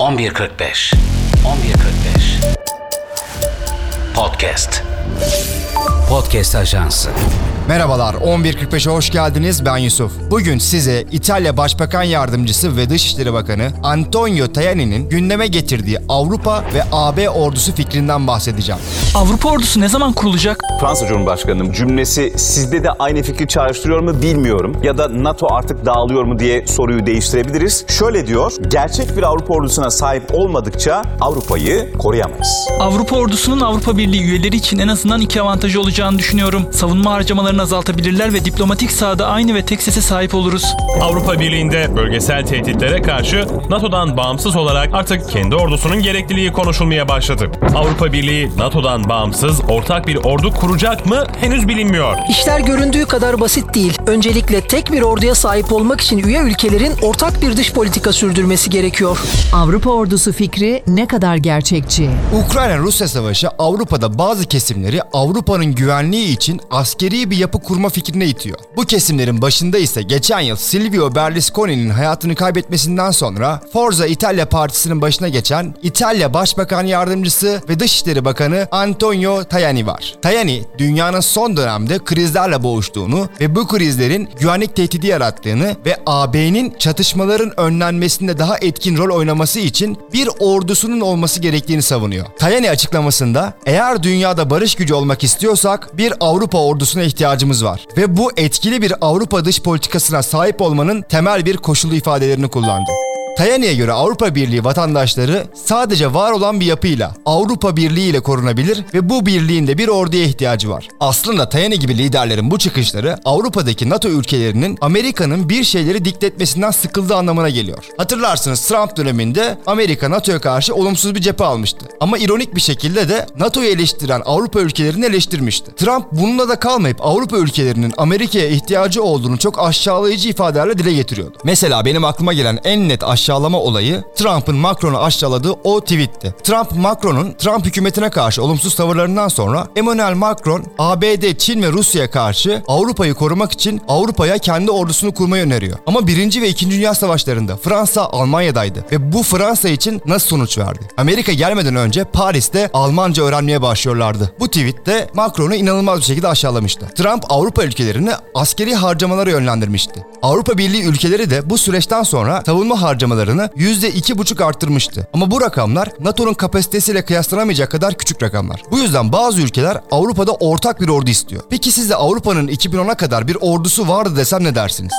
11.45 11.45 Podcast. Podcast Ajansı Merhabalar, 11.45'e hoş geldiniz. Ben Yusuf. Bugün size İtalya Başbakan Yardımcısı ve Dışişleri Bakanı Antonio Tajani'nin gündeme getirdiği Avrupa ve AB ordusu fikrinden bahsedeceğim. Avrupa ordusu ne zaman kurulacak? Fransa Cumhurbaşkanı'nın cümlesi sizde de aynı fikri çağrıştırıyor mu bilmiyorum. Ya da NATO artık dağılıyor mu diye soruyu değiştirebiliriz. Şöyle diyor, gerçek bir Avrupa ordusuna sahip olmadıkça Avrupa'yı koruyamayız. Avrupa ordusunun Avrupa Birliği üyeleri için en azından iki avantajı olacağını düşünüyorum. Savunma harcamalarını azaltabilirler ve diplomatik sahada aynı ve tek sese sahip oluruz. Avrupa Birliği'nde bölgesel tehditlere karşı NATO'dan bağımsız olarak artık kendi ordusunun gerekliliği konuşulmaya başladı. Avrupa Birliği NATO'dan bağımsız ortak bir ordu kuracak mı henüz bilinmiyor. İşler göründüğü kadar basit değil. Öncelikle tek bir orduya sahip olmak için üye ülkelerin ortak bir dış politika sürdürmesi gerekiyor. Avrupa ordusu fikri ne kadar gerçekçi? Ukrayna-Rusya savaşı Avrupa'da bazı kesimleri Avrupa'nın güvenliği için askeri bir yapı kurma fikrine itiyor. Bu kesimlerin başında ise geçen yıl Silvio Berlusconi'nin hayatını kaybetmesinden sonra Forza İtalya Partisi'nin başına geçen İtalya Başbakan Yardımcısı ve Dışişleri Bakanı Antonio Tajani var. Tajani, dünyanın son dönemde krizlerle boğuştuğunu ve bu krizlerin güvenlik tehdidi yarattığını ve AB'nin çatışmaların önlenmesinde daha etkin rol oynaması için bir ordusunun olması gerektiğini savunuyor. Tajani açıklamasında eğer dünyada barış gücü olmak istiyorsak bir Avrupa ordusuna ihtiyacımız var ve bu etkili bir Avrupa dış politikasına sahip olmanın temel bir koşulu ifadelerini kullandı. Tajani'ye göre Avrupa Birliği vatandaşları sadece var olan bir yapıyla Avrupa Birliği ile korunabilir ve bu birliğin de bir orduya ihtiyacı var. Aslında Tajani gibi liderlerin bu çıkışları Avrupa'daki NATO ülkelerinin Amerika'nın bir şeyleri diktetmesinden sıkıldığı anlamına geliyor. Hatırlarsınız Trump döneminde Amerika NATO'ya karşı olumsuz bir cephe almıştı. Ama ironik bir şekilde de NATO'yu eleştiren Avrupa ülkelerini eleştirmişti. Trump bununla da kalmayıp Avrupa ülkelerinin Amerika'ya ihtiyacı olduğunu çok aşağılayıcı ifadelerle dile getiriyordu. Mesela benim aklıma gelen en net aşağılama olayı Trump'ın Macron'u aşağıladığı o tweetti. Trump Macron'un Trump hükümetine karşı olumsuz tavırlarından sonra Emmanuel Macron ABD, Çin ve Rusya'ya karşı Avrupa'yı korumak için Avrupa'ya kendi ordusunu kurmayı öneriyor. Ama 1. ve 2. Dünya Savaşlarında Fransa Almanya'daydı ve bu Fransa için nasıl sonuç verdi? Amerika gelmeden önce Paris'te Almanca öğrenmeye başlıyorlardı. Bu tweette Macron'u inanılmaz bir şekilde aşağılamıştı. Trump Avrupa ülkelerini askeri harcamalara yönlendirmişti. Avrupa Birliği ülkeleri de bu süreçten sonra savunma harcamalarını %2,5 arttırmıştı. Ama bu rakamlar NATO'nun kapasitesiyle kıyaslanamayacak kadar küçük rakamlar. Bu yüzden bazı ülkeler Avrupa'da ortak bir ordu istiyor. Peki siz de Avrupa'nın 2010'a kadar bir ordusu vardı desem ne dersiniz?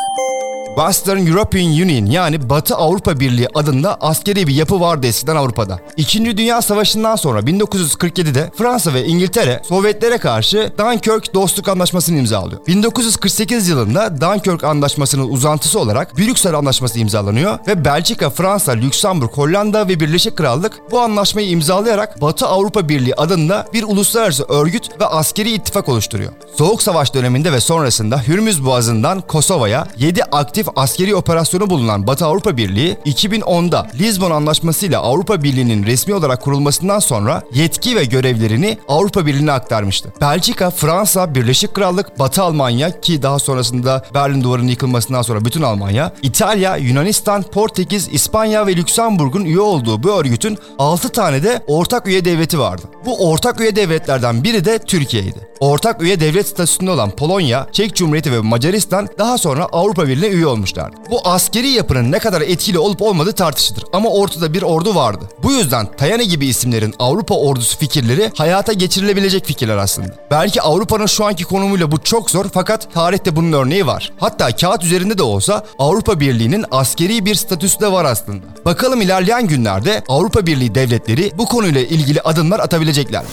Western European Union yani Batı Avrupa Birliği adında askeri bir yapı vardı eskiden Avrupa'da. İkinci Dünya Savaşı'ndan sonra 1947'de Fransa ve İngiltere Sovyetlere karşı Dunkirk Dostluk Anlaşması'nı imzalıyor. 1948 yılında Dunkirk Anlaşması'nın uzantısı olarak Brüksel Anlaşması imzalanıyor ve Belçika, Fransa, Lüksemburg, Hollanda ve Birleşik Krallık bu anlaşmayı imzalayarak Batı Avrupa Birliği adında bir uluslararası örgüt ve askeri ittifak oluşturuyor. Soğuk Savaş döneminde ve sonrasında Hürmüz Boğazı'ndan Kosova'ya 7 aktif askeri operasyonu bulunan Batı Avrupa Birliği 2010'da Lizbon Anlaşması ile Avrupa Birliği'nin resmi olarak kurulmasından sonra yetki ve görevlerini Avrupa Birliği'ne aktarmıştı. Belçika, Fransa, Birleşik Krallık, Batı Almanya ki daha sonrasında Berlin Duvarı'nın yıkılmasından sonra bütün Almanya, İtalya, Yunanistan, Portekiz, İspanya ve Lüksemburg'un üye olduğu bu örgütün 6 tane de ortak üye devleti vardı. Bu ortak üye devletlerden biri de Türkiye'ydi. Ortak üye devlet statüsünde olan Polonya, Çek Cumhuriyeti ve Macaristan daha sonra Avrupa Birliği'ne üye olmuşlardı. Bu askeri yapının ne kadar etkili olup olmadığı tartışılır ama ortada bir ordu vardı. Bu yüzden Tajani gibi isimlerin Avrupa ordusu fikirleri hayata geçirilebilecek fikirler aslında. Belki Avrupa'nın şu anki konumuyla bu çok zor fakat tarihte bunun örneği var. Hatta kağıt üzerinde de olsa Avrupa Birliği'nin askeri bir statüsü de var aslında. Bakalım ilerleyen günlerde Avrupa Birliği devletleri bu konuyla ilgili adımlar atabilecekler.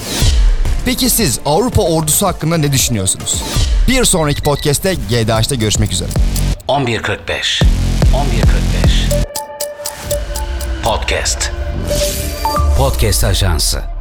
Peki siz Avrupa ordusu hakkında ne düşünüyorsunuz? Bir sonraki podcast'te GDH'da görüşmek üzere. 11.45 11.45 Podcast. Podcast Ajansı